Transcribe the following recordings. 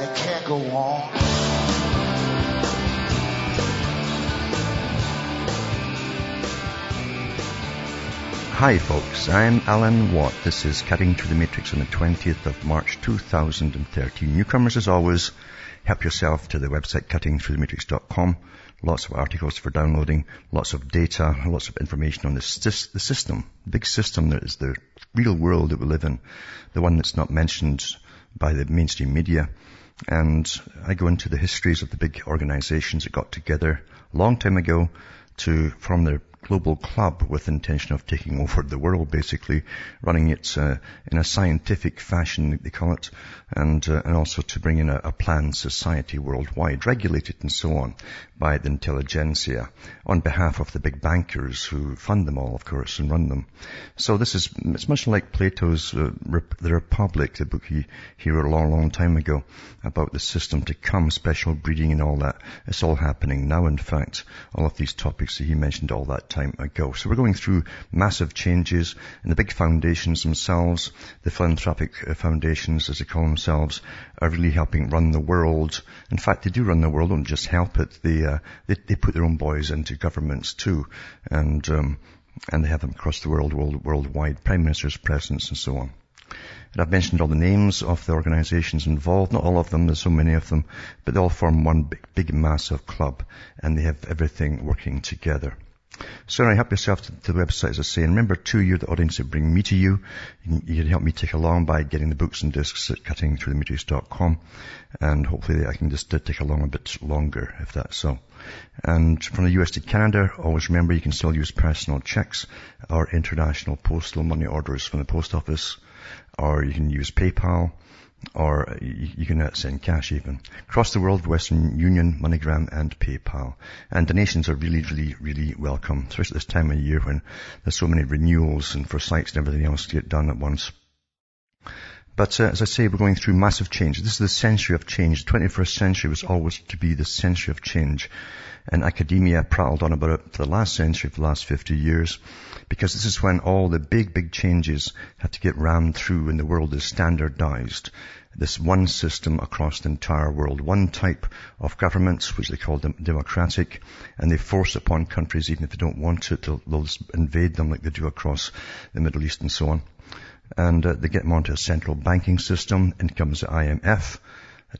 and it can't go on. Hi folks, I'm Alan Watt. This is Cutting Through the Matrix on the 20th of March 2013. Newcomers as always, help yourself to the website cuttingthroughthematrix.com. Lots of articles for downloading, lots of data, lots of information on the, the system, the big system that is the real world that we live in, the one that's not mentioned by the mainstream media. And I go into the histories of the big organizations that got together a long time ago to form their global club with the intention of taking over the world, basically running it uh, in a scientific fashion, they call it, and uh, and also to bring in a, a, planned society worldwide, regulated and so on by the intelligentsia on behalf of the big bankers who fund them all, of course, and run them. So this is it's much like Plato's uh, The Republic, the book he, he wrote a long, long time ago about the system to come, special breeding and all that. It's all happening now. In fact, all of these topics that he mentioned all that time ago. So we're going through massive changes and the big foundations themselves, the philanthropic uh, foundations, as they call themselves, are really helping run the world. In fact, they do run the world, don't just help it. They, uh, they, they put their own boys into governments too. And, um, and they have them across the world, world, worldwide, prime ministers, presidents, and so on. And I've mentioned all the names of the organizations involved, not all of them, there's so many of them, but they all form one big, big massive club, and they have everything working together. So I help yourself to, the website, as I say. And remember, too, you're the audience that bring me to you. You can, help me take along by getting the books and discs at cuttingthroughthematrix.com. And hopefully I can just uh, take along a bit longer, if that's so. And from the US to Canada, always remember you can still use personal checks or international postal money orders from the post office. Or you can use PayPal or you can send cash even. Across the world, Western Union, MoneyGram and PayPal. And donations are really, really, really welcome, especially this time of year when there's so many renewals and for sites and everything else to get done at once. But uh, as I say, we're going through massive change. This is the century of change. The 21st century was always to be the century of change. And academia prattled on about it for the last century, for the last 50 years, because this is when all the big, big changes have to get rammed through and the world is standardized. This one system across the entire world, one type of governments, which they call them democratic, and they force upon countries, even if they don't want they'll, they'll invade them like they do across the Middle East and so on. And uh, they get them onto a central banking system, and comes the IMF,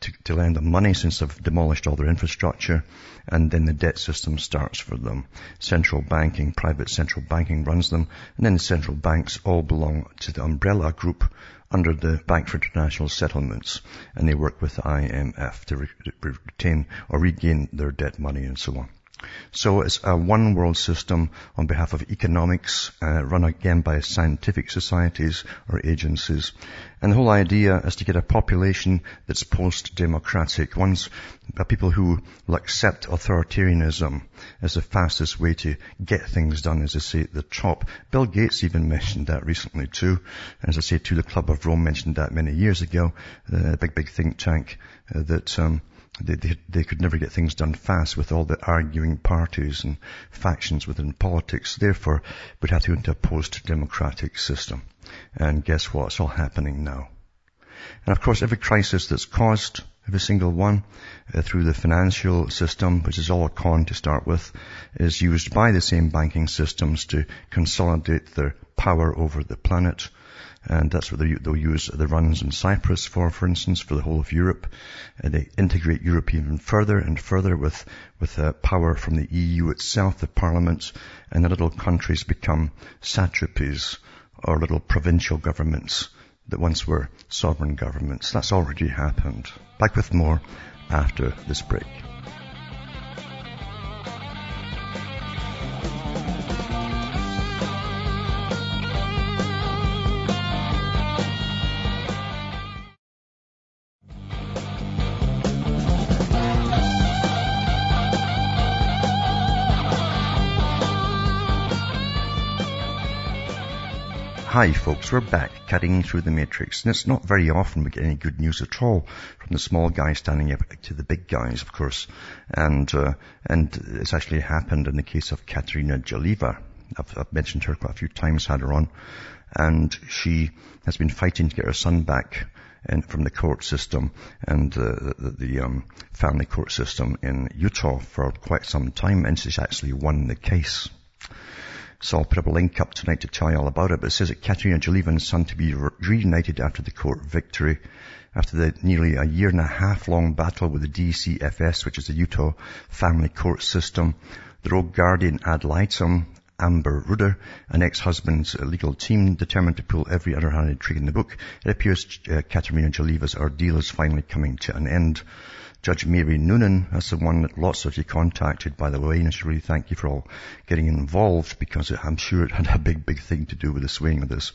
to, to lend them money since they've demolished all their infrastructure and then the debt system starts for them. Central banking, private central banking runs them and then the central banks all belong to the umbrella group under the Bank for International Settlements and they work with the IMF to re- retain or regain their debt money and so on. So it's a one world system on behalf of economics, uh, run again by scientific societies or agencies. And the whole idea is to get a population that's post-democratic, ones, uh, people who will accept authoritarianism as the fastest way to get things done, as I say at the top. Bill Gates even mentioned that recently too. As I say too, the Club of Rome mentioned that many years ago, uh, a big, big think tank uh, that, um, they, they, they, could never get things done fast with all the arguing parties and factions within politics. Therefore, we'd have to go into a post-democratic system. And guess what? It's all happening now. And of course, every crisis that's caused, every single one, uh, through the financial system, which is all a con to start with, is used by the same banking systems to consolidate their power over the planet and that's what they'll use the runs in Cyprus for, for instance, for the whole of Europe. They integrate Europe even further and further with, with uh, power from the EU itself, the parliaments, and the little countries become satrapies or little provincial governments that once were sovereign governments. That's already happened. Back with more after this break. Hi folks, we're back cutting through the matrix. And it's not very often we get any good news at all from the small guys standing up to the big guys of course. And uh, and it's actually happened in the case of Katerina Jalieva. I've, I've mentioned her quite a few times, had her on. And she has been fighting to get her son back and from the court system and uh, the, the um, family court system in Utah for quite some time. And she's actually won the case. So I'll put up a link up tonight to tell you all about it. But it says that Katerina Jalieva son to be reunited after the court victory, after the nearly a year and a half long battle with the DCFS, which is the Utah Family Court System. The rogue guardian ad litem, Amber Ruder, an ex-husband's legal team determined to pull every underhanded trick in the book. It appears uh, Katerina Jalieva's ordeal is finally coming to an end. Judge Mary Noonan, that's the one that lots of you contacted, by the way, and I should really thank you for all getting involved because I'm sure it had a big, big thing to do with the swing of this.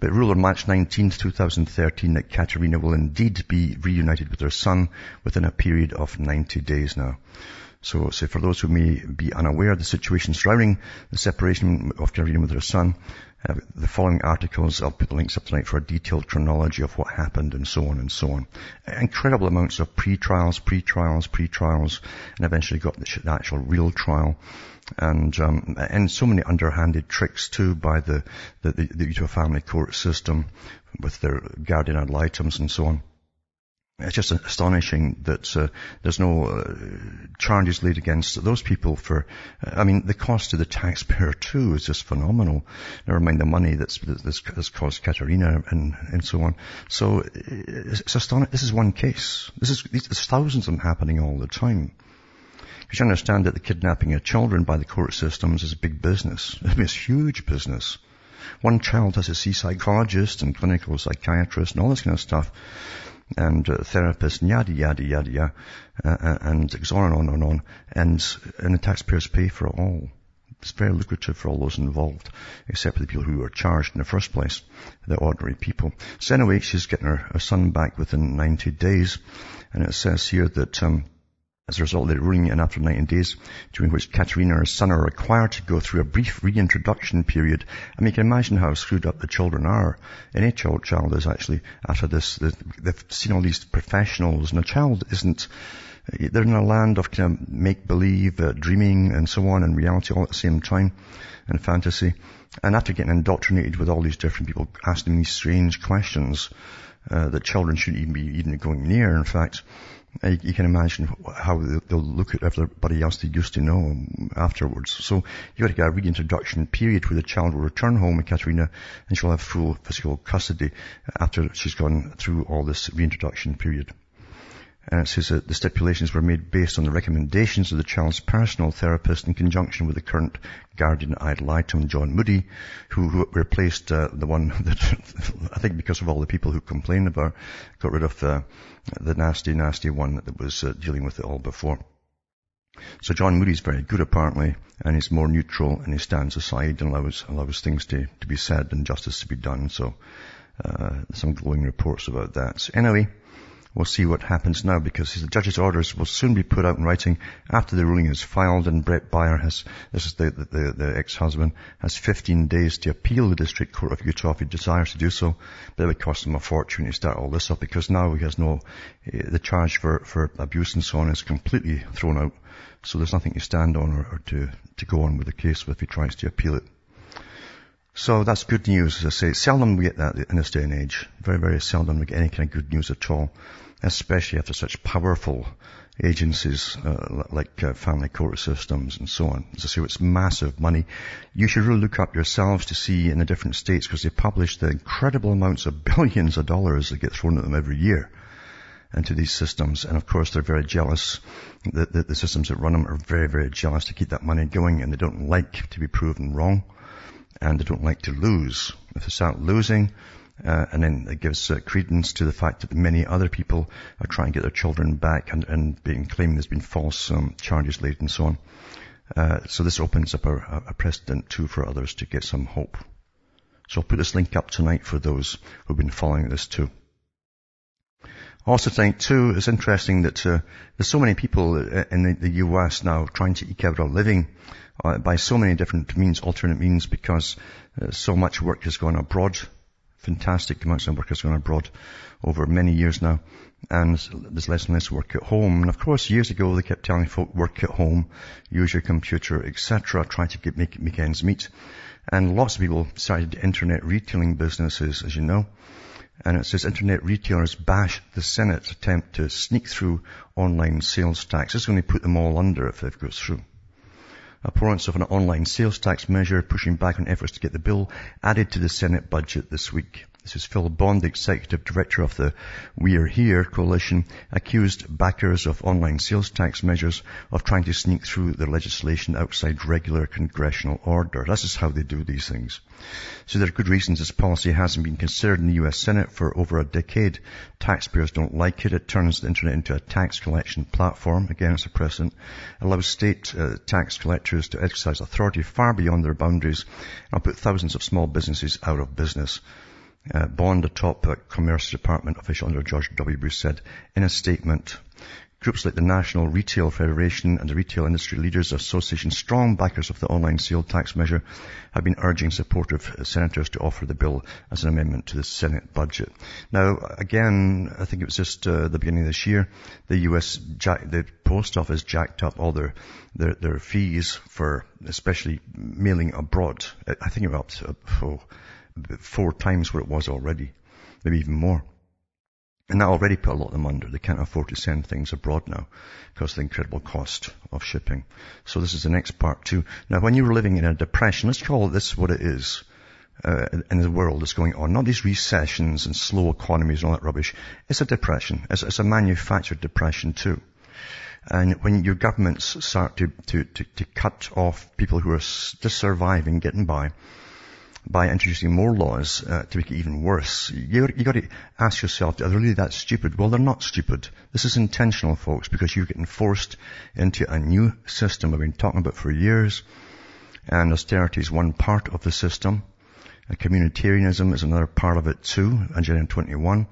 But ruled on March 19, 2013 that Katerina will indeed be reunited with her son within a period of 90 days now. So, so for those who may be unaware of the situation surrounding the separation of Katerina with her son, uh, the following articles, I'll put the links up tonight for a detailed chronology of what happened and so on and so on. Incredible amounts of pre-trials, pre-trials, pre-trials, and eventually got the, the actual real trial. And, um, and so many underhanded tricks too by the, the, the, the Utah family court system with their guardian ad litems and so on. It's just astonishing that uh, there's no uh, charges laid against those people for, I mean, the cost to the taxpayer too is just phenomenal. Never mind the money that's, that's, that's caused Katerina and, and so on. So it's astonishing. This is one case. This is, there's thousands of them happening all the time. Because You understand that the kidnapping of children by the court systems is a big business. I mean, it's huge business. One child has to see psychologists and clinical psychiatrists and all this kind of stuff and uh, therapists, and yada, yada, yada, yada, uh, uh and it on and on and on. And, and the taxpayers pay for it all. It's very lucrative for all those involved, except for the people who are charged in the first place, the ordinary people. So anyway, she's getting her, her son back within 90 days, and it says here that um, as a result of the ruling, and after 19 days, during which Katerina and her son are required to go through a brief reintroduction period. I mean, you can imagine how screwed up the children are. Any child, child is actually, after this, they've seen all these professionals, and a child isn't, they're in a land of kind of make-believe, uh, dreaming, and so on, and reality all at the same time, and fantasy. And after getting indoctrinated with all these different people asking these strange questions, uh, that children shouldn't even be even going near, in fact, you can imagine how they'll look at everybody else they used to know afterwards. So you've got to get a reintroduction period where the child will return home with Katerina and she'll have full physical custody after she's gone through all this reintroduction period. And it says that the stipulations were made based on the recommendations of the child's personal therapist in conjunction with the current guardian ad litem, John Moody, who, who replaced uh, the one that I think because of all the people who complained about, got rid of the, the nasty, nasty one that was uh, dealing with it all before. So John Moody's very good apparently, and he's more neutral, and he stands aside and allows allows things to, to be said and justice to be done. So uh, some glowing reports about that. So anyway, We'll see what happens now because the judge's orders will soon be put out in writing after the ruling is filed and Brett Baier has, this is the, the, the ex-husband, has 15 days to appeal the District Court of Utah if he desires to do so. But it would cost him a fortune to start all this up because now he has no, the charge for, for abuse and so on is completely thrown out. So there's nothing to stand on or, or to, to go on with the case if he tries to appeal it. So that's good news, as I say. Seldom we get that in this day and age. Very, very seldom we get any kind of good news at all, especially after such powerful agencies uh, like uh, family court systems and so on. As I say, it's massive money. You should really look up yourselves to see in the different states because they publish the incredible amounts of billions of dollars that get thrown at them every year into these systems. And of course, they're very jealous. The, the, the systems that run them are very, very jealous to keep that money going and they don't like to be proven wrong and they don't like to lose. If they start losing, uh, and then it gives uh, credence to the fact that many other people are trying to get their children back and, and being claimed there's been false um, charges laid and so on. Uh, so this opens up a, a, precedent too for others to get some hope. So I'll put this link up tonight for those who've been following this too. Also think too, it's interesting that uh, there's so many people in the, the, US now trying to eke out a living uh, by so many different means, alternate means, because uh, so much work has gone abroad. Fantastic amounts of work has gone abroad over many years now. And there's less and less work at home. And of course, years ago, they kept telling folk, work at home, use your computer, etc., try to get, make, make ends meet. And lots of people started internet retailing businesses, as you know. And it says internet retailers bash the Senate's attempt to sneak through online sales tax. It's going to put them all under if it goes through. Opponents of an online sales tax measure pushing back on efforts to get the bill added to the Senate budget this week. This is Phil Bond, executive director of the We're Here coalition, accused backers of online sales tax measures of trying to sneak through the legislation outside regular congressional order. This is how they do these things. So there are good reasons this policy hasn't been considered in the US Senate for over a decade. Taxpayers don't like it. It turns the internet into a tax collection platform. Again, it's a precedent. It allows state uh, tax collectors to exercise authority far beyond their boundaries and put thousands of small businesses out of business. Uh, Bond, a top uh, Commerce Department official under George W. Bush, said in a statement, Groups like the National Retail Federation and the Retail Industry Leaders Association, strong backers of the online sale tax measure, have been urging supportive senators to offer the bill as an amendment to the Senate budget. Now, again, I think it was just uh, the beginning of this year, the U.S. Jack, the post office jacked up all their, their, their fees for especially mailing abroad. I think it was up to, oh, four times what it was already, maybe even more. And that already put a lot of them under. They can't afford to send things abroad now because of the incredible cost of shipping. So this is the next part too. Now when you're living in a depression, let's call this what it is, uh, in the world that's going on. Not these recessions and slow economies and all that rubbish. It's a depression. It's, it's a manufactured depression too. And when your governments start to, to, to, to cut off people who are just surviving, getting by, by introducing more laws uh, to make it even worse. You, you got to ask yourself, are they really that stupid? Well, they're not stupid. This is intentional, folks, because you're getting forced into a new system I've been talking about for years. And austerity is one part of the system. And communitarianism is another part of it too. Agenda 21.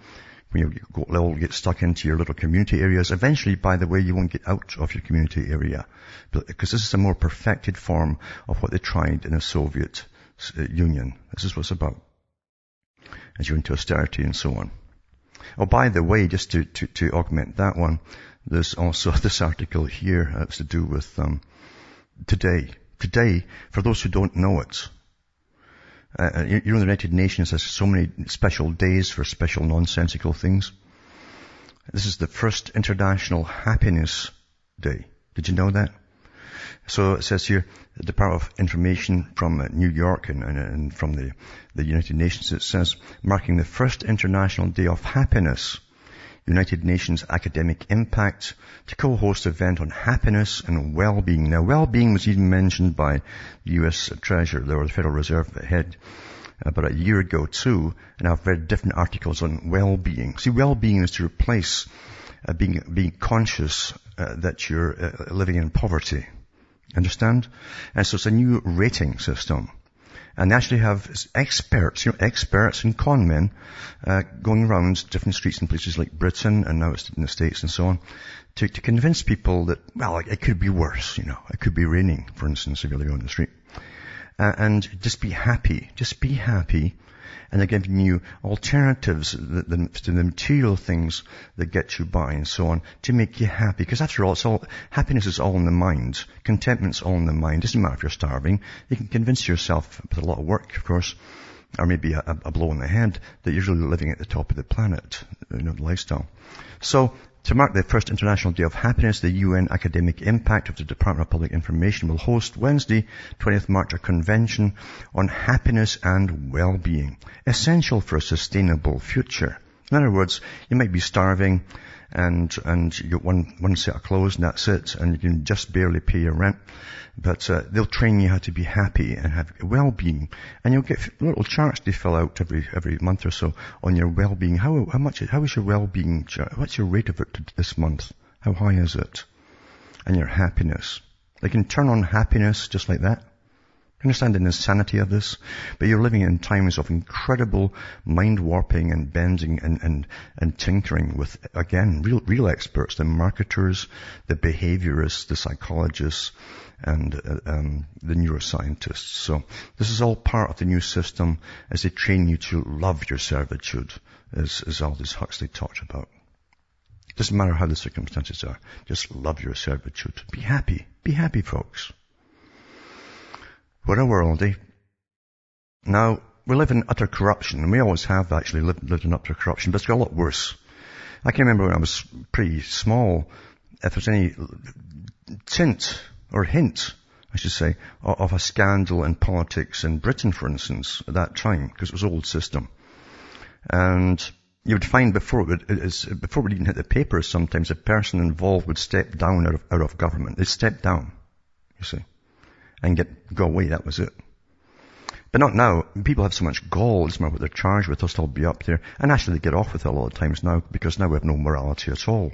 When you all get stuck into your little community areas, eventually, by the way, you won't get out of your community area. Because this is a more perfected form of what they tried in the Soviet uh, union. This is what it's about. As you're into austerity and so on. Oh, by the way, just to, to, to augment that one, there's also this article here that's to do with um, today. Today, for those who don't know it, uh, uh you know the United Nations has so many special days for special nonsensical things. This is the first International Happiness Day. Did you know that? So it says here, the Department of Information from uh, New York and, and, and, from the, the United Nations, it says, marking the first International Day of Happiness, United Nations Academic Impact to co-host event on happiness and well-being. Now, well-being was even mentioned by the U.S. Treasurer the Federal Reserve head about a year ago too, and I've read different articles on well-being. See, well-being is to replace uh, being, being conscious uh, that you're uh, living in poverty. Understand? And so it's a new rating system. And they actually have experts, you know, experts and con men, uh, going around different streets in places like Britain and now it's in the States and so on, to, to convince people that, well, it could be worse, you know, it could be raining, for instance, if you're living on the street. Uh, and just be happy. Just be happy and they're giving you alternatives to the material things that get you by and so on to make you happy. Because after all, it's all, happiness is all in the mind. Contentment's all in the mind. It doesn't matter if you're starving. You can convince yourself with a lot of work, of course, or maybe a, a blow on the head that you're really living at the top of the planet, you know, the lifestyle. So to mark the first International Day of Happiness, the UN Academic Impact of the Department of Public Information will host Wednesday, 20th March, a convention on happiness and well-being, essential for a sustainable future. In other words, you might be starving and, and you get one, one set of clothes and that's it, and you can just barely pay your rent. But uh, they'll train you how to be happy and have well-being, and you'll get little charts to fill out every every month or so on your well-being. How how much how is your well-being? What's your rate of it this month? How high is it? And your happiness. They can turn on happiness just like that. Understand the insanity of this? But you're living in times of incredible mind warping and bending and, and, and tinkering with, again, real, real experts, the marketers, the behaviorists, the psychologists, and uh, um, the neuroscientists. So this is all part of the new system as they train you to love your servitude, as, as Aldous Huxley talked about. Doesn't matter how the circumstances are. Just love your servitude. Be happy. Be happy, folks. What a world, eh? Now, we live in utter corruption, and we always have actually lived, lived in utter corruption, but it's got a lot worse. I can remember when I was pretty small, if there's any tint or hint, I should say, of a scandal in politics in Britain, for instance, at that time, because it was old system. And you would find before it, it, before it even hit the papers, sometimes a person involved would step down out of, out of government. They'd step down, you see, and get go away. That was it. But not now. People have so much gall. It's more what they're charged with. They'll still be up there, and actually they get off with it a lot of times now because now we have no morality at all.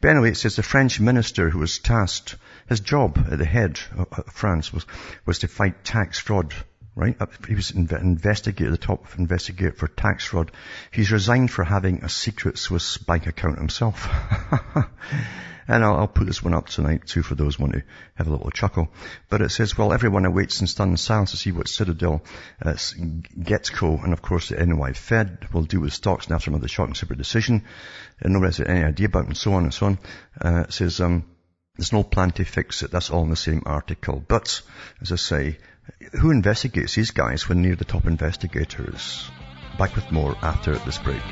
But anyway, it says the French minister who was tasked, his job at the head uh, uh, of France was, was to fight tax fraud right? Uh, he was an investigator, the top investigator for tax fraud. He's resigned for having a secret Swiss bank account himself. and I'll, I'll, put this one up tonight too for those who want to have a little chuckle. But it says, well, everyone awaits in stunned silence to see what Citadel, uh, Getco, and of course the NY Fed will do with stocks and after another shocking super decision. And nobody has any idea about and so on and so on. Uh, it says, um, there's no plan to fix it. That's all in the same article. But, as I say, who investigates these guys when near the top investigators? Back with more after this break.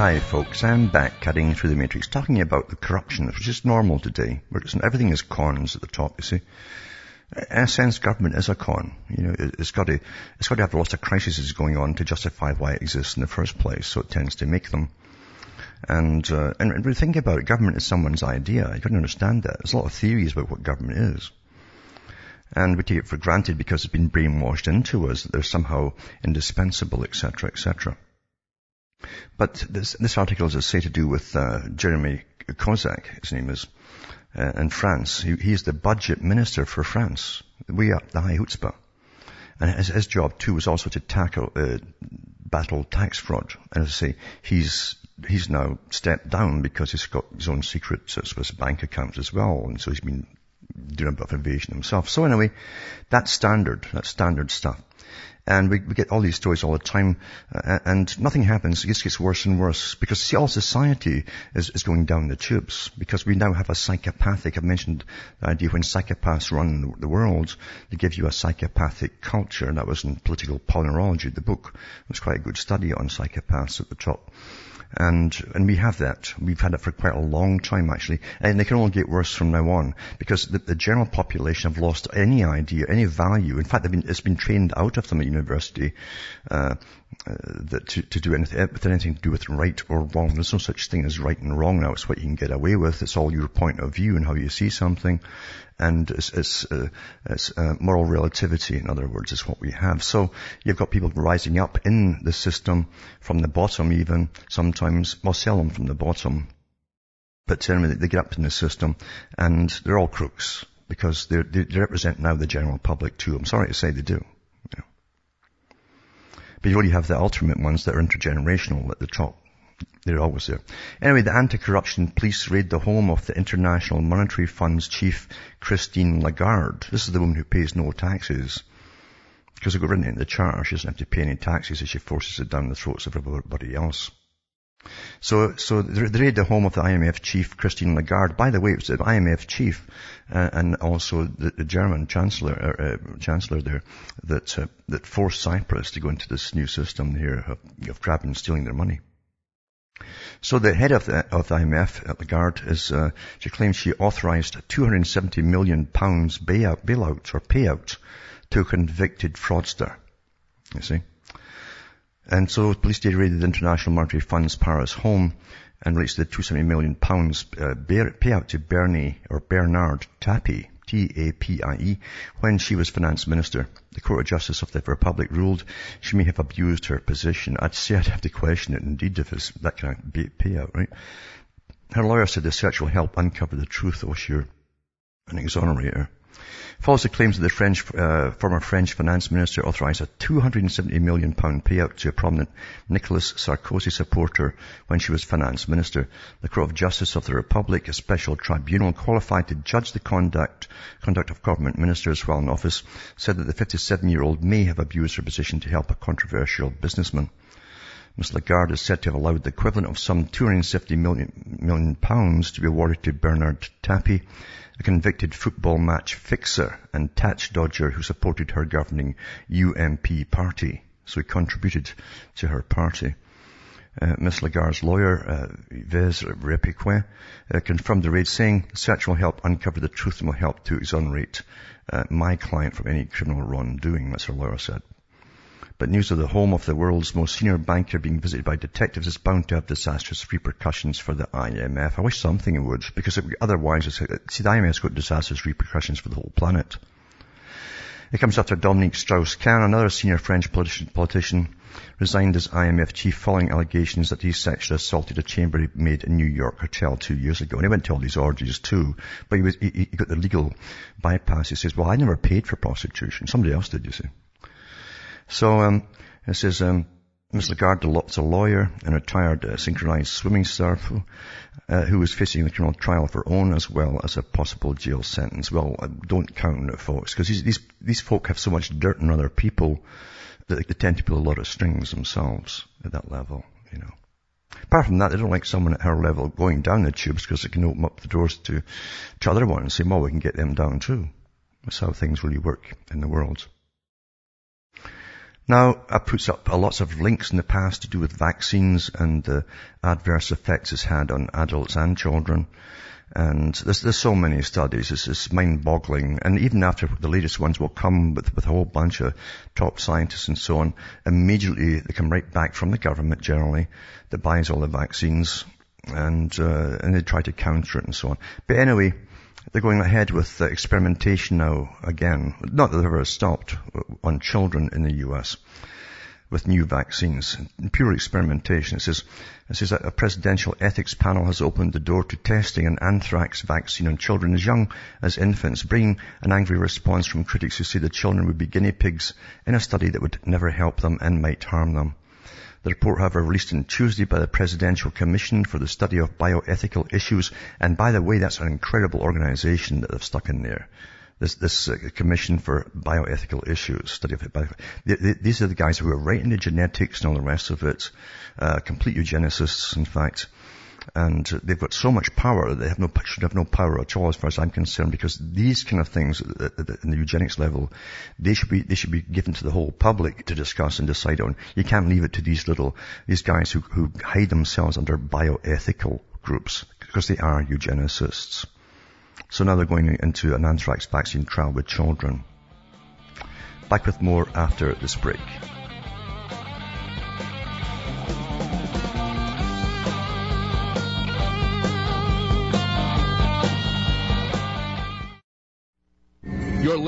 Hi folks, I'm back cutting through the matrix talking about the corruption which is normal today. Where everything is cons at the top, you see. In a sense, government is a con. You know, it's got to, it's got to have lots of crises going on to justify why it exists in the first place, so it tends to make them. And, uh, and when we think about it, government is someone's idea. You can understand that. There's a lot of theories about what government is. And we take it for granted because it's been brainwashed into us that they're somehow indispensable, etc., etc. But this, this article is, say, to do with uh, Jeremy Cahuzac, his name is, uh, in France. He, is the budget minister for France. We are the high chutzpah. And his, his, job too was also to tackle, uh, battle tax fraud. And as I say, he's, he's now stepped down because he's got his own secret Swiss bank accounts as well. And so he's been doing a bit of evasion himself. So anyway, that's standard. That's standard stuff. And we, we get all these stories all the time, uh, and nothing happens. It just gets worse and worse because see, all society is, is going down the tubes because we now have a psychopathic. I mentioned the idea when psychopaths run the world, they give you a psychopathic culture. And that was in Political Ponerology, the book. It was quite a good study on psychopaths at the top. And, and we have that. We've had it for quite a long time actually. And they can only get worse from now on because the, the general population have lost any idea, any value. In fact, been, it's been trained out of them at university, uh, uh, that to, to do anything, with anything to do with right or wrong. There's no such thing as right and wrong now. It's what you can get away with. It's all your point of view and how you see something. And it's, it's, uh, it's uh, moral relativity, in other words, is what we have. So you've got people rising up in the system from the bottom even, sometimes, well seldom from the bottom. But anyway, they get up in the system and they're all crooks because they represent now the general public too. I'm sorry to say they do. But you already have the ultimate ones that are intergenerational at the top. They're always there. Anyway, the anti-corruption police raid the home of the International Monetary Fund's chief, Christine Lagarde. This is the woman who pays no taxes. Because they've got written in the charter, she doesn't have to pay any taxes as she forces it down the throats of everybody else. So, so they raid the home of the IMF chief, Christine Lagarde. By the way, it was the IMF chief uh, and also the, the German chancellor, uh, uh, chancellor there, that uh, that forced Cyprus to go into this new system here of, of grabbing and stealing their money. So the head of the, of the IMF, uh, Lagarde, is uh, she claims she authorised 270 million pounds bailout, bailout or payout to a convicted fraudster. You see. And so police did raided the International Monetary Fund's Paris home and released the 270 million pounds uh, payout to Bernie or Bernard Tapie, T-A-P-I-E, when she was finance minister. The Court of Justice of the Republic ruled she may have abused her position. I'd say I'd have to question it indeed if it's that kind of payout, right? Her lawyer said the search will help uncover the truth, oh sure, and exonerate her. It follows the claims that the French, uh, former French finance minister authorized a 270 million pound payout to a prominent Nicolas Sarkozy supporter when she was finance minister. The Court of Justice of the Republic, a special tribunal qualified to judge the conduct, conduct of government ministers while in office, said that the 57-year-old may have abused her position to help a controversial businessman. Ms. Lagarde is said to have allowed the equivalent of some £250 million, million pounds to be awarded to Bernard Tapie, a convicted football match fixer and tax dodger who supported her governing UMP party. So he contributed to her party. Uh, Ms. Lagarde's lawyer, uh, Repiquet, uh, confirmed the raid saying the search will help uncover the truth and will help to exonerate uh, my client from any criminal wrongdoing, as her lawyer said. But news of the home of the world's most senior banker being visited by detectives is bound to have disastrous repercussions for the IMF. I wish something would, because it, otherwise, it's, uh, see, the IMF's got disastrous repercussions for the whole planet. It comes after Dominique Strauss-Kahn, another senior French politician, resigned as IMF chief following allegations that he sexually assaulted a chambermaid in New York hotel two years ago. And he went to all these orgies too, but he, was, he, he got the legal bypass. He says, well, I never paid for prostitution. Somebody else did, you see. So um, it says, um. Lagarde is a lawyer and retired uh, synchronized swimming star who, uh, who is facing the criminal trial of her own as well as a possible jail sentence. Well, don't count on it, folks, because these, these, these folk have so much dirt on other people that they tend to pull a lot of strings themselves at that level, you know. Apart from that, they don't like someone at her level going down the tubes because it can open up the doors to, to other ones. Say, well, we can get them down too. That's how things really work in the world. Now, I put up lots of links in the past to do with vaccines and the adverse effects it's had on adults and children. And there's, there's so many studies. It's, it's mind-boggling. And even after the latest ones will come with, with a whole bunch of top scientists and so on, immediately they come right back from the government generally that buys all the vaccines and, uh, and they try to counter it and so on. But anyway, they're going ahead with experimentation now again. Not that they've ever stopped on children in the US with new vaccines. Pure experimentation. It says, it says that a presidential ethics panel has opened the door to testing an anthrax vaccine on children as young as infants, bringing an angry response from critics who say the children would be guinea pigs in a study that would never help them and might harm them. The report, however, released on Tuesday by the Presidential Commission for the Study of Bioethical Issues, and by the way, that's an incredible organization that they've stuck in there. This, this uh, Commission for Bioethical Issues, study of bioethical bio, these are the guys who are right into genetics and all the rest of it, uh, complete eugenicists, in fact and they've got so much power that they have no should have no power at all as far as I'm concerned because these kind of things uh, uh, uh, in the eugenics level they should be they should be given to the whole public to discuss and decide on. You can't leave it to these little these guys who, who hide themselves under bioethical groups because they are eugenicists. So now they're going into an anthrax vaccine trial with children. Back with more after this break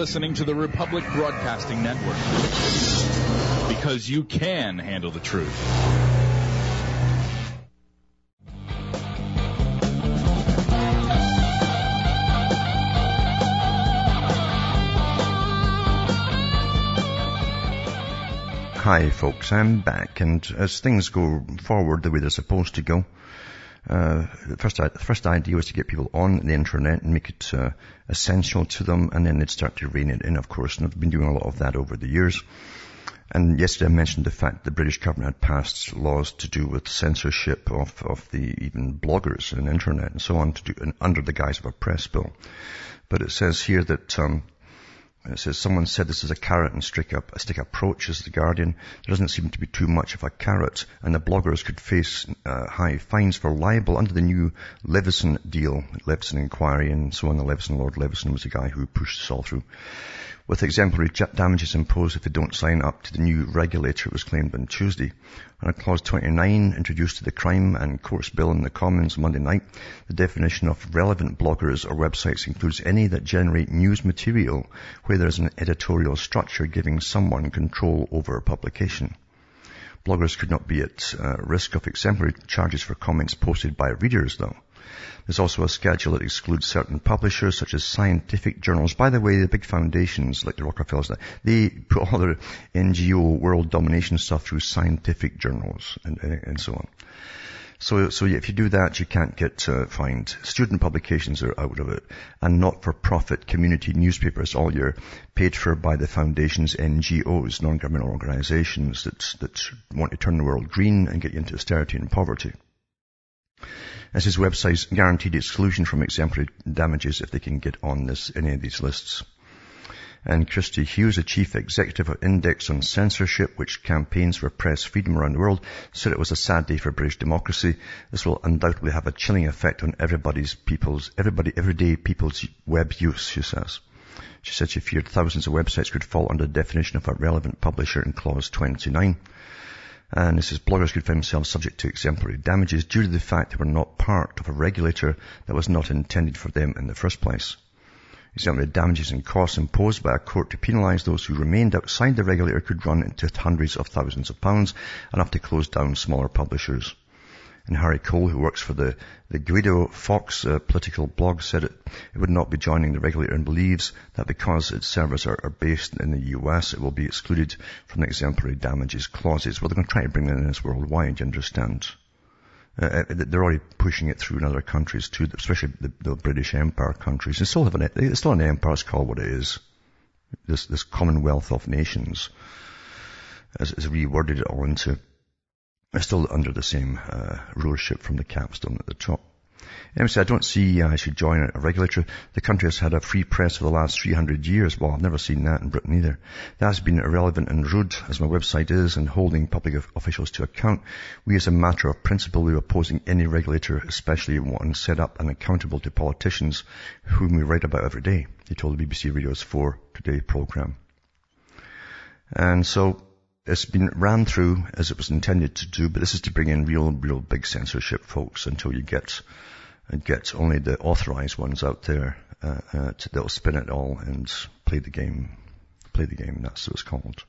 listening to the Republic Broadcasting Network because you can handle the truth. Hi folks, I'm back and as things go forward the way they're supposed to go, uh, the first, first idea was to get people on the internet and make it uh, essential to them, and then they'd start to rein it in, of course. And I've been doing a lot of that over the years. And yesterday I mentioned the fact the British government had passed laws to do with censorship of, of the even bloggers and internet and so on to do, and under the guise of a press bill. But it says here that um, It says, someone said this is a carrot and stick, up, a stick approach, as the Guardian. There doesn't seem to be too much of a carrot, and the bloggers could face uh, high fines for libel under the new Leveson deal, Leveson inquiry, and so on. The Leveson, Lord Leveson was the guy who pushed this all through with exemplary damages imposed if they don't sign up to the new regulator, it was claimed on Tuesday. a Clause 29, introduced to the Crime and Courts Bill in the Commons Monday night, the definition of relevant bloggers or websites includes any that generate news material where there is an editorial structure giving someone control over a publication. Bloggers could not be at uh, risk of exemplary charges for comments posted by readers, though. There's also a schedule that excludes certain publishers, such as scientific journals. By the way, the big foundations, like the Rockefellers, they put all their NGO world domination stuff through scientific journals and, and so on. So, so if you do that, you can't get fined. Student publications are out of it, and not-for-profit community newspapers. All you're paid for by the foundations, NGOs, non-governmental organisations that that want to turn the world green and get you into austerity and poverty as his website's guaranteed exclusion from exemplary damages if they can get on this, any of these lists. And Kirsty Hughes, the chief executive of Index on Censorship, which campaigns for press freedom around the world, said it was a sad day for British democracy. This will undoubtedly have a chilling effect on everybody's people's, everybody, everyday people's web use, she says. She said she feared thousands of websites could fall under the definition of a relevant publisher in clause 29. And this is bloggers could find themselves subject to exemplary damages due to the fact they were not part of a regulator that was not intended for them in the first place. Exemplary damages and costs imposed by a court to penalise those who remained outside the regulator could run into hundreds of thousands of pounds, enough to close down smaller publishers. And Harry Cole, who works for the, the Guido Fawkes uh, political blog, said it, it would not be joining the regulator and believes that because its servers are, are based in the US, it will be excluded from the exemplary damages clauses. Well, they're going to try to bring that in as worldwide, you understand? Uh, uh they're already pushing it through in other countries too, especially the, the British Empire countries. They still have an, it's still an empire, it's called what it is. This, this Commonwealth of Nations, as, as reworded it all into are still under the same uh, rulership from the capstone at the top. Anyway, I don't see uh, I should join a regulator. The country has had a free press for the last 300 years. Well, I've never seen that in Britain either. That has been irrelevant and rude, as my website is, and holding public officials to account. We, as a matter of principle, we are opposing any regulator, especially one set up and accountable to politicians whom we write about every day. He told the BBC Radio's 4 Today program. And so, it's been ran through as it was intended to do, but this is to bring in real, real big censorship, folks, until you get get only the authorized ones out there uh, uh, to, they'll spin it all and play the game. Play the game. That's what it's called.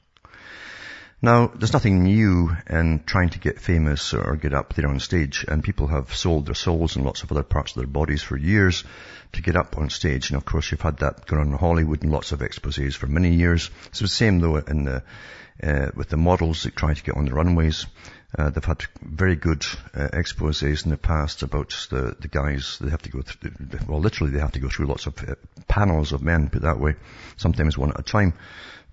Now, there's nothing new in trying to get famous or get up there on stage, and people have sold their souls and lots of other parts of their bodies for years to get up on stage. And of course, you've had that going on in Hollywood and lots of exposés for many years. It's the same though in the uh, with the models that try to get on the runways. Uh, they've had very good uh, exposés in the past about the, the guys. They have to go through, well, literally they have to go through lots of uh, panels of men, put that way, sometimes one at a time,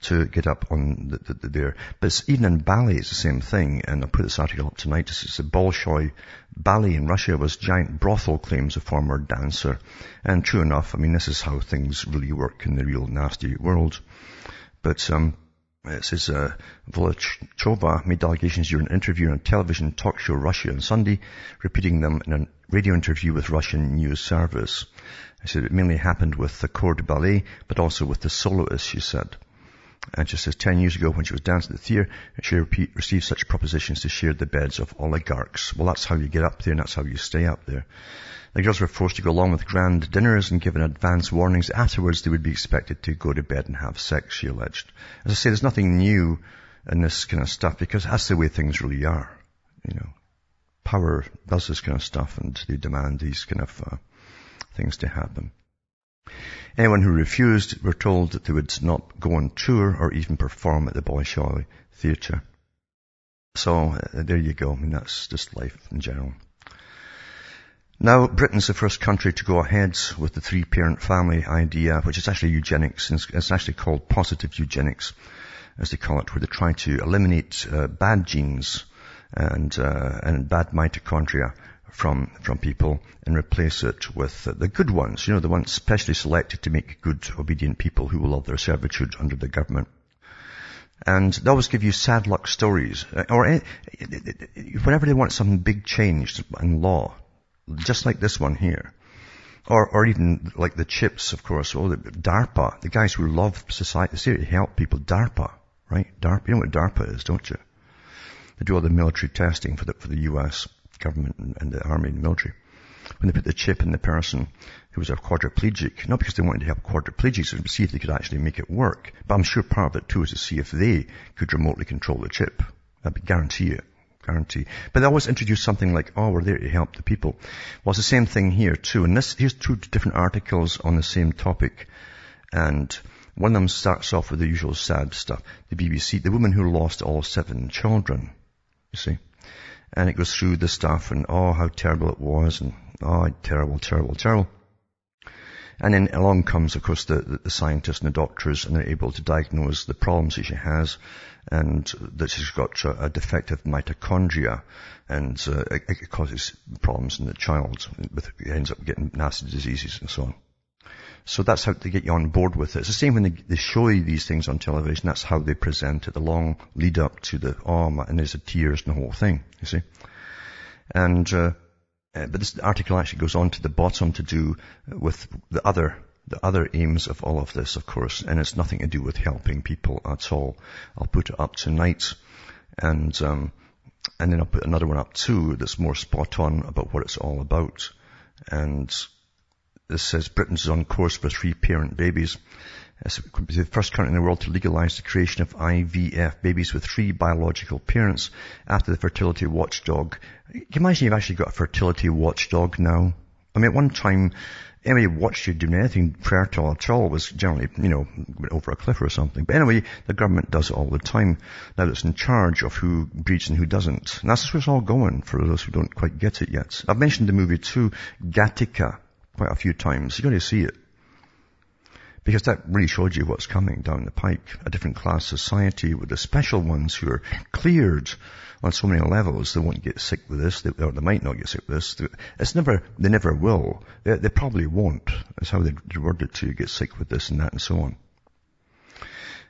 to get up on the, the, the, there. But it's, even in ballet, it's the same thing. And I put this article up tonight. It's a Bolshoi ballet in Russia was giant brothel, claims a former dancer. And true enough, I mean, this is how things really work in the real nasty world. But, um, it says, uh, Volochkova made allegations during an interview on a television talk show Russia on Sunday, repeating them in a radio interview with Russian news service. I said it mainly happened with the corps de ballet, but also with the soloists, she said. And she says 10 years ago when she was dancing at the theatre, she received such propositions to share the beds of oligarchs. Well, that's how you get up there and that's how you stay up there. The girls were forced to go along with grand dinners and given advance warnings. Afterwards, they would be expected to go to bed and have sex, she alleged. As I say, there's nothing new in this kind of stuff because that's the way things really are. You know, power does this kind of stuff and they demand these kind of uh, things to happen. Anyone who refused were told that they would not go on tour or even perform at the Bolshoi Theatre. So uh, there you go. I mean, that's just life in general. Now, Britain's the first country to go ahead with the three-parent family idea, which is actually eugenics. It's actually called positive eugenics, as they call it, where they try to eliminate uh, bad genes and uh, and bad mitochondria from, from people and replace it with the good ones, you know, the ones specially selected to make good, obedient people who will love their servitude under the government. And they always give you sad luck stories, uh, or eh, whenever they want some big change in law, just like this one here. Or, or even like the chips, of course, or the DARPA, the guys who love society, to help people, DARPA, right? DARPA, you know what DARPA is, don't you? They do all the military testing for the, for the US government and, the army and military. When they put the chip in the person who was a quadriplegic, not because they wanted to help quadriplegics, but to see if they could actually make it work. But I'm sure part of it too is to see if they could remotely control the chip. Be guarantee it. Guarantee. But they always introduce something like, oh, we're there to help the people. Well, it's the same thing here too. And this, here's two different articles on the same topic. And one of them starts off with the usual sad stuff. The BBC, the woman who lost all seven children you see. And it goes through the stuff and oh, how terrible it was and oh, terrible, terrible, terrible. And then along comes, of course, the, the, scientists and the doctors, and they're able to diagnose the problems that she has, and that she's got a, defective mitochondria, and uh, it, it, causes problems in the child. With, it ends up getting nasty diseases and so on. So that's how they get you on board with it. It's the same when they, they show you these things on television. That's how they present it. The long lead up to the, oh, and there's the tears and the whole thing, you see. And, uh, uh, but this article actually goes on to the bottom to do with the other, the other aims of all of this, of course, and it's nothing to do with helping people at all. I'll put it up tonight and, um, and then I'll put another one up too that's more spot on about what it's all about. And this says Britain's on course for three-parent babies. It could be the first country in the world to legalize the creation of IVF babies with three biological parents after the fertility watchdog. Can you imagine you've actually got a fertility watchdog now? I mean, at one time, anybody watched you doing anything fertile at all was generally, you know, over a cliff or something. But anyway, the government does it all the time. Now it's in charge of who breeds and who doesn't. And that's where it's all going for those who don't quite get it yet. I've mentioned the movie too, Gattaca quite a few times. You're going to see it. Because that really showed you what's coming down the pike. A different class society with the special ones who are cleared on so many levels. They won't get sick with this, they, or they might not get sick with this. It's never, they never will. They, they probably won't. That's how they word it to you, get sick with this and that and so on.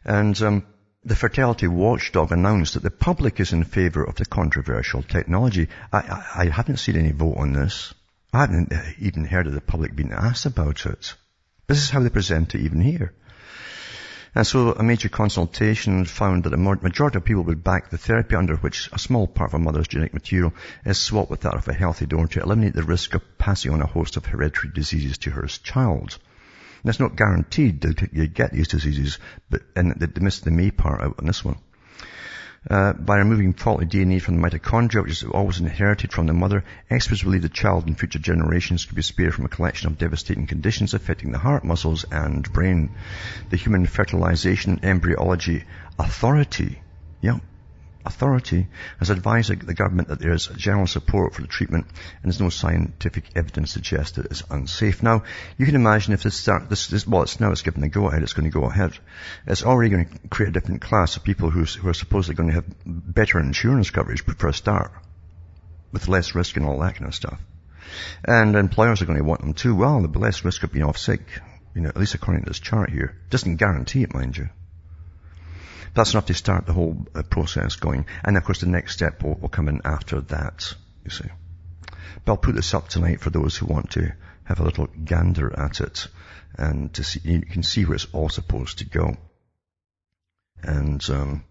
And, um, the fertility watchdog announced that the public is in favor of the controversial technology. I, I, I haven't seen any vote on this. I hadn't uh, even heard of the public being asked about it. This is how they present it even here. And so a major consultation found that a majority of people would back the therapy under which a small part of a mother's genetic material is swapped with that of a healthy donor to eliminate the risk of passing on a host of hereditary diseases to her child. And it's not guaranteed that you get these diseases, but, and they missed the May part out on this one. Uh, by removing faulty DNA from the mitochondria, which is always inherited from the mother, experts believe the child and future generations could be spared from a collection of devastating conditions affecting the heart, muscles, and brain. The Human Fertilization Embryology Authority, yeah, authority has advised the government that there is general support for the treatment and there's no scientific evidence to suggest that it's unsafe. Now, you can imagine if this start, this, this well, it's now it's given the go ahead, it's going to go ahead. It's already going to create a different class of people who, who are supposedly going to have better insurance coverage but for a start, with less risk and all that kind of stuff. And employers are going to want them too. Well, the less risk of being off sick, you know, at least according to this chart here. Doesn't guarantee it, mind you. That's enough to start the whole uh, process going. And of course the next step will, will come in after that, you see. But I'll put this up tonight for those who want to have a little gander at it and to see, you can see where it's all supposed to go. And, um,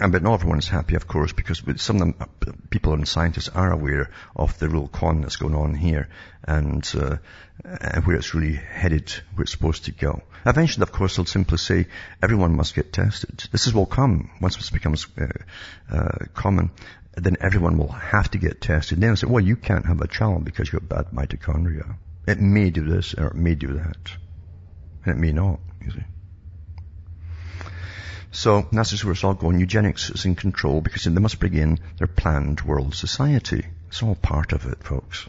and but not everyone's happy, of course, because some of people and scientists are aware of the real con that's going on here and, uh, where it's really headed, where it's supposed to go. Eventually, of course, they'll simply say everyone must get tested. This is will come once this becomes uh, uh, common. Then everyone will have to get tested. Then they'll say, well, you can't have a child because you've bad mitochondria. It may do this or it may do that. And it may not, you see. So just where it's all going. Eugenics is in control because they must bring in their planned world society. It's all part of it, folks.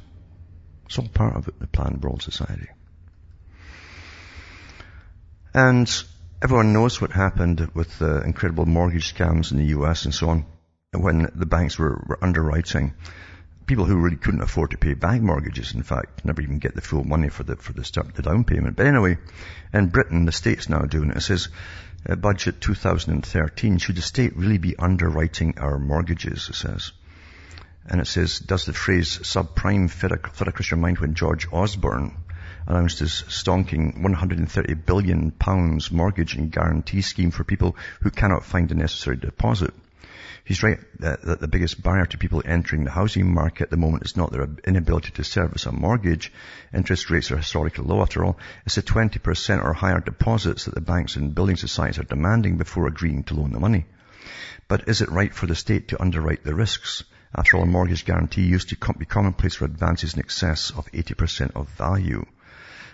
It's all part of it, the planned world society. And everyone knows what happened with the incredible mortgage scams in the US and so on when the banks were, were underwriting people who really couldn't afford to pay back mortgages, in fact, never even get the full money for the, for the start, the down payment. But anyway, in Britain, the state's now doing it. It says, uh, budget 2013, should the state really be underwriting our mortgages, it says. And it says, does the phrase subprime fit, across your mind when George Osborne announced his stonking 130 billion pounds mortgage and guarantee scheme for people who cannot find the necessary deposit? He's right that the biggest barrier to people entering the housing market at the moment is not their inability to service a mortgage. Interest rates are historically low after all. It's the 20% or higher deposits that the banks and building societies are demanding before agreeing to loan the money. But is it right for the state to underwrite the risks? After all, a mortgage guarantee used to be commonplace for advances in excess of 80% of value.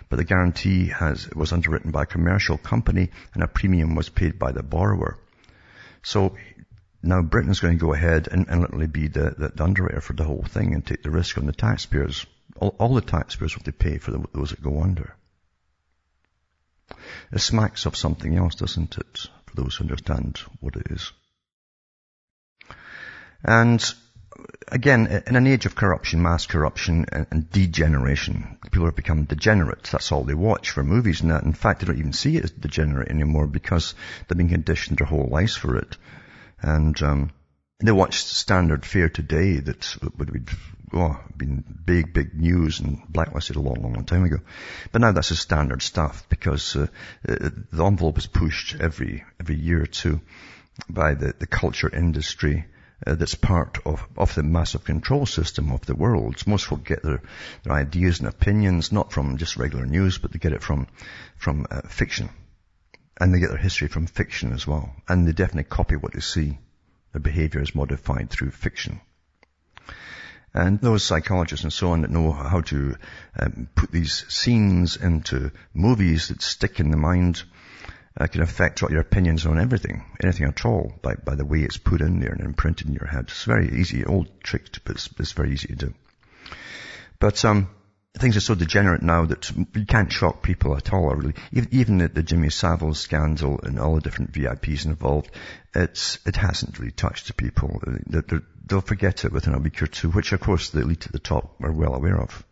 But the guarantee has, was underwritten by a commercial company and a premium was paid by the borrower. So now Britain's going to go ahead and, and literally be the, the, the, underwriter for the whole thing and take the risk on the taxpayers. All, all the taxpayers will have to pay for the, those that go under. It smacks of something else, doesn't it? For those who understand what it is. And again, in an age of corruption, mass corruption, and, and, degeneration, people have become degenerates. That's all they watch for movies and that. In fact, they don't even see it as degenerate anymore because they've been conditioned their whole lives for it. And um, they watched standard fare today that would have oh, been big, big news and blacklisted a long, long, long time ago. But now that's the standard stuff because uh, uh, the envelope is pushed every every year or two by the, the culture industry uh, that's part of, of the massive control system of the world. Most folk get their, their ideas and opinions not from just regular news, but they get it from, from uh, fiction. And they get their history from fiction as well. And they definitely copy what they see. Their behavior is modified through fiction. And those psychologists and so on that know how to um, put these scenes into movies that stick in the mind uh, can affect what your opinions on everything, anything at all, by, by the way it's put in there and imprinted in your head. It's very easy, old trick, but it's, it's very easy to do. But um, things are so degenerate now that you can't shock people at all, really. Even the, the Jimmy Savile scandal and all the different VIPs involved, it's, it hasn't really touched the people. They're, they'll forget it within a week or two, which of course the elite at the top are well aware of.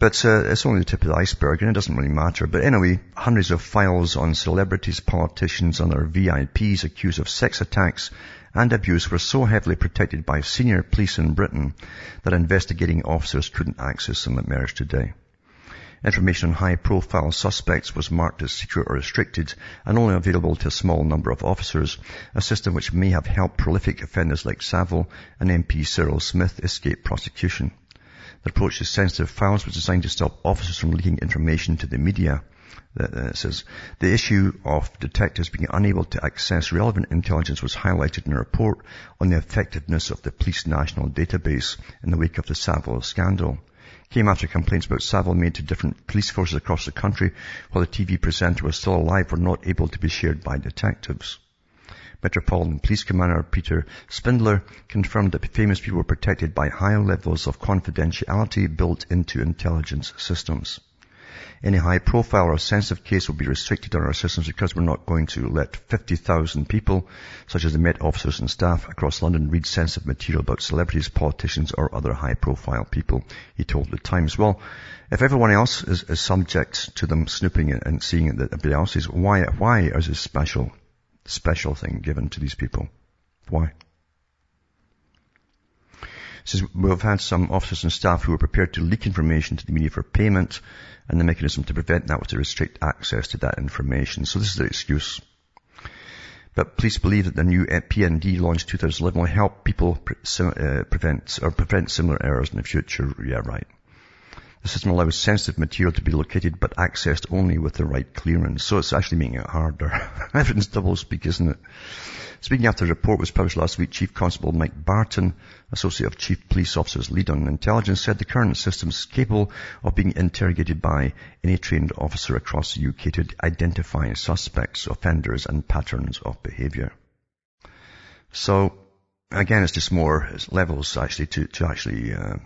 But uh, it's only the tip of the iceberg, and it doesn't really matter. But anyway, hundreds of files on celebrities, politicians, and other VIPs accused of sex attacks and abuse were so heavily protected by senior police in Britain that investigating officers couldn't access them emerged today. Information on high-profile suspects was marked as secret or restricted and only available to a small number of officers, a system which may have helped prolific offenders like Savile and MP Cyril Smith escape prosecution. The approach to sensitive files was designed to stop officers from leaking information to the media uh, it says the issue of detectives being unable to access relevant intelligence was highlighted in a report on the effectiveness of the police national database in the wake of the Savile scandal. Came after complaints about Savile made to different police forces across the country while the TV presenter was still alive were not able to be shared by detectives. Metropolitan Police Commander Peter Spindler confirmed that famous people were protected by high levels of confidentiality built into intelligence systems. Any high profile or sensitive case will be restricted on our systems because we're not going to let 50,000 people, such as the Met officers and staff across London, read sensitive material about celebrities, politicians, or other high profile people, he told the Times. Well, if everyone else is, is subject to them snooping and seeing that everybody else is, why, why is this special, special thing given to these people? Why? says we've had some officers and staff who are prepared to leak information to the media for payment and the mechanism to prevent that was to restrict access to that information. So this is the excuse. But please believe that the new PND launched 2011 will help people pre- uh, prevent or prevent similar errors in the future. Yeah, right. The system allows sensitive material to be located but accessed only with the right clearance. So it's actually making it harder. Everything's double speak, isn't it? Speaking after the report was published last week, Chief Constable Mike Barton, Associate of Chief Police Officers Lead on Intelligence, said the current system is capable of being interrogated by any trained officer across the UK to identify suspects, offenders and patterns of behaviour. So, again, it's just more levels actually to, to actually uh,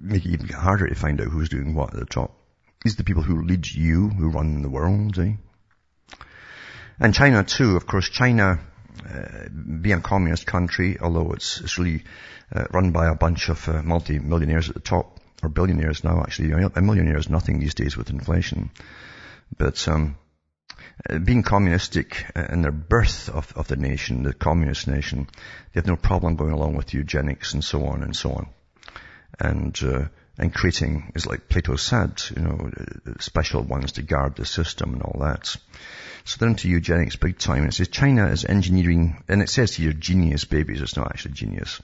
make it even harder to find out who's doing what at the top. These are the people who lead you, who run the world, eh? And China too, of course, China uh, being a communist country, although it's, it's really uh, run by a bunch of uh, multi-millionaires at the top, or billionaires now actually. A millionaire is nothing these days with inflation. But um, uh, being communistic uh, in their birth of, of the nation, the communist nation, they have no problem going along with eugenics and so on and so on. And uh, and creating, is like Plato said, you know, special ones to guard the system and all that. So they're into eugenics big time. And it says China is engineering, and it says here genius babies. It's not actually genius.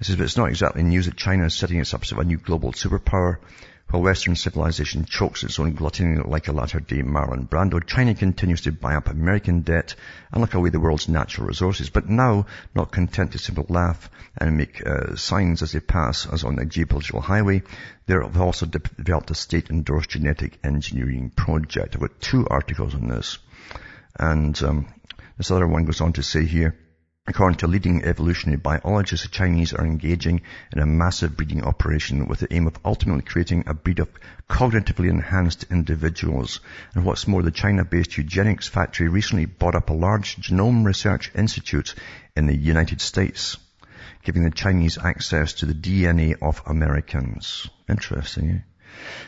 It says, but it's not exactly news that China is setting itself up as a new global superpower. While Western civilization chokes its own gluttony like a latter-day Marlon Brando, China continues to buy up American debt and look away the world's natural resources. But now, not content to simply laugh and make uh, signs as they pass us on the geopolitical highway, they have also developed a state-endorsed genetic engineering project. I've got two articles on this. And um, this other one goes on to say here, According to leading evolutionary biologists, the Chinese are engaging in a massive breeding operation with the aim of ultimately creating a breed of cognitively enhanced individuals. And what's more, the China-based eugenics factory recently bought up a large genome research institute in the United States, giving the Chinese access to the DNA of Americans. Interesting, eh?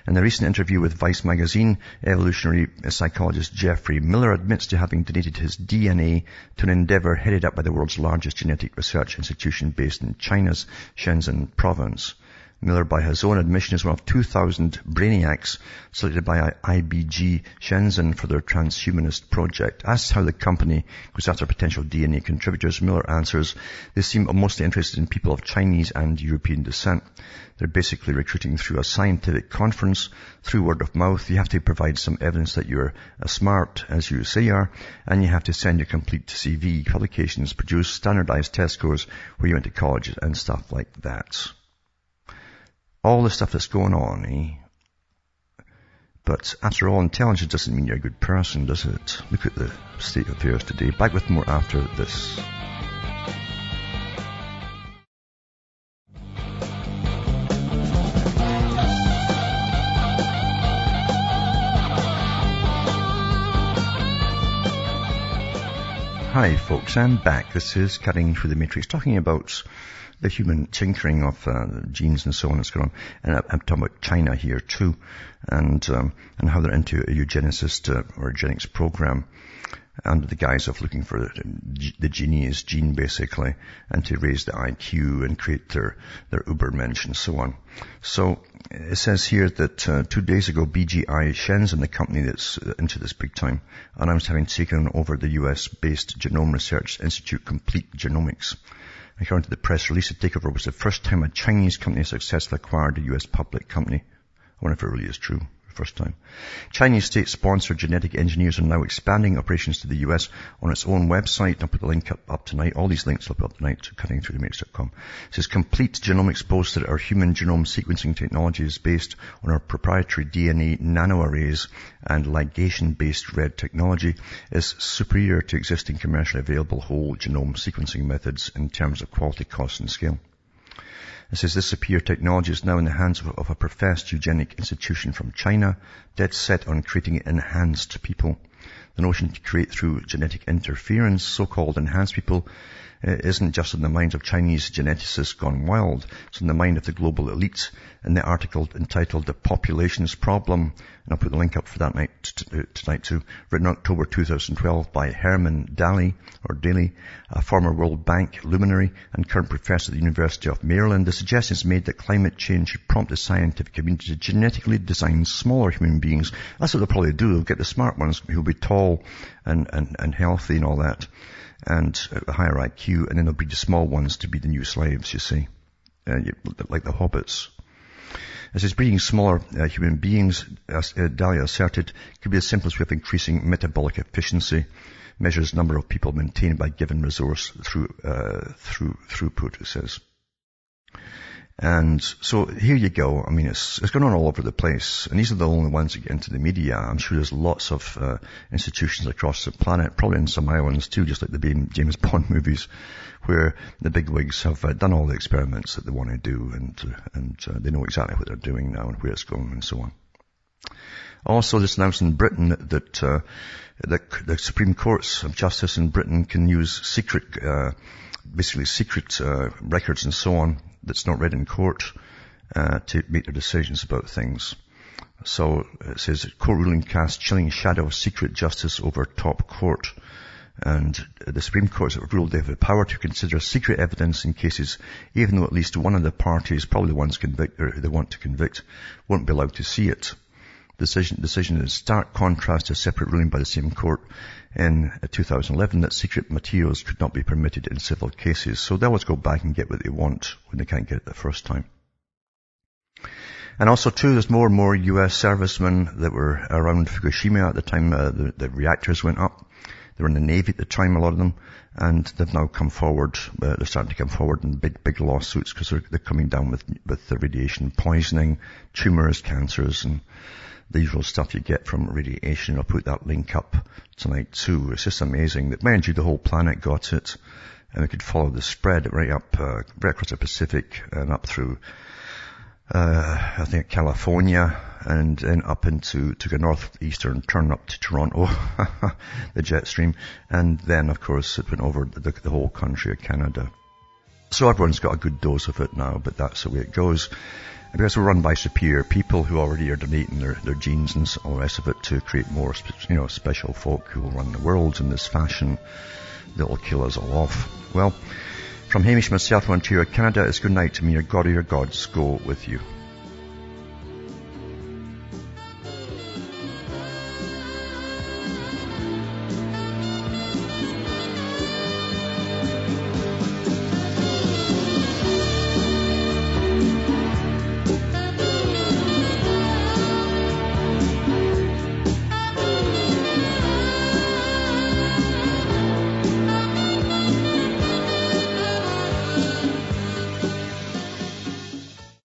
In a recent interview with Vice magazine, evolutionary psychologist Jeffrey Miller admits to having donated his DNA to an endeavor headed up by the world's largest genetic research institution based in China's Shenzhen province. Miller, by his own admission, is one of 2,000 brainiacs selected by IBG Shenzhen for their transhumanist project. Asked how the company goes after potential DNA contributors, Miller answers, they seem mostly interested in people of Chinese and European descent. They're basically recruiting through a scientific conference, through word of mouth. You have to provide some evidence that you're as smart as you say you are, and you have to send your complete CV, publications, produce standardized test scores where you went to college and stuff like that all the stuff that's going on, eh? But after all, intelligence doesn't mean you're a good person, does it? Look at the state of affairs today. Back with more after this. Hi folks, I'm back. This is Cutting Through the Matrix, talking about the human tinkering of uh, genes and so on that's going on. And I'm talking about China here too, and um, and how they're into a eugenicist uh, or eugenics program under the guise of looking for the, the genius gene basically and to raise the IQ and create their, their Ubermensch and so on. So it says here that uh, two days ago BGI Shenzhen, the company that's uh, into this big time, announced having taken over the US based genome research institute Complete Genomics. According to the press release, the takeover was the first time a Chinese company successfully acquired a US public company. I wonder if it really is true first time. Chinese state-sponsored genetic engineers are now expanding operations to the US on its own website. I'll put the link up, up tonight. All these links will be up tonight to cuttingthroughthematrix.com. It says complete genomics boasts that our human genome sequencing technology is based on our proprietary DNA nanoarrays and ligation-based red technology is superior to existing commercially available whole genome sequencing methods in terms of quality, cost, and scale. It says this superior technology is now in the hands of, of a professed eugenic institution from China, dead set on creating enhanced people. The notion to create through genetic interference, so-called enhanced people, uh, isn't just in the minds of Chinese geneticists gone wild. It's in the mind of the global elite in the article entitled The Populations Problem. And I'll put the link up for that night, t- tonight too. Written October 2012 by Herman Daly, or Daly, a former World Bank luminary and current professor at the University of Maryland. The suggestion is made that climate change should prompt the scientific community to genetically design smaller human beings. That's what they'll probably do. They'll get the smart ones who'll be tall and, and, and healthy and all that and a higher IQ, and then there'll be the small ones to be the new slaves, you see, uh, like the hobbits. As is breeding smaller uh, human beings, as uh, Daly asserted, could be the simplest way of increasing metabolic efficiency, measures number of people maintained by given resource through, uh, through throughput, it says. And so here you go. I mean, it's, it's going on all over the place. And these are the only ones that get into the media. I'm sure there's lots of uh, institutions across the planet, probably in some islands too, just like the James Bond movies, where the big wigs have uh, done all the experiments that they want to do and, uh, and uh, they know exactly what they're doing now and where it's going and so on. Also, this announced in Britain that, uh, the, the Supreme Courts of Justice in Britain can use secret, uh, basically secret uh, records and so on that's not read in court uh, to make their decisions about things. So it says court ruling casts chilling shadow of secret justice over top court. And the Supreme Court have ruled they have the power to consider secret evidence in cases, even though at least one of the parties, probably the ones convict, or they want to convict, won't be allowed to see it. Decision, decision is stark contrast to a separate ruling by the same court in 2011 that secret materials could not be permitted in civil cases. So they always go back and get what they want when they can't get it the first time. And also too, there's more and more US servicemen that were around Fukushima at the time uh, the, the, reactors went up. They were in the Navy at the time, a lot of them, and they've now come forward, uh, they're starting to come forward in big, big lawsuits because they're, they're, coming down with, with the radiation poisoning, tumors, cancers, and the usual stuff you get from radiation. I'll put that link up tonight too. It's just amazing that, mind you, the whole planet got it, and we could follow the spread right up, uh, right across the Pacific and up through uh, I think California and then up into, to the northeastern turn up to Toronto, the jet stream. And then of course it went over the, the whole country of Canada. So everyone's got a good dose of it now, but that's the way it goes. And because we're run by superior people who already are donating their, their genes and all the rest of it to create more, you know, special folk who will run the world in this fashion, they'll kill us all off. Well, from Hamish myself, Ontario, Canada, it's good night to me. Your God or your gods go with you.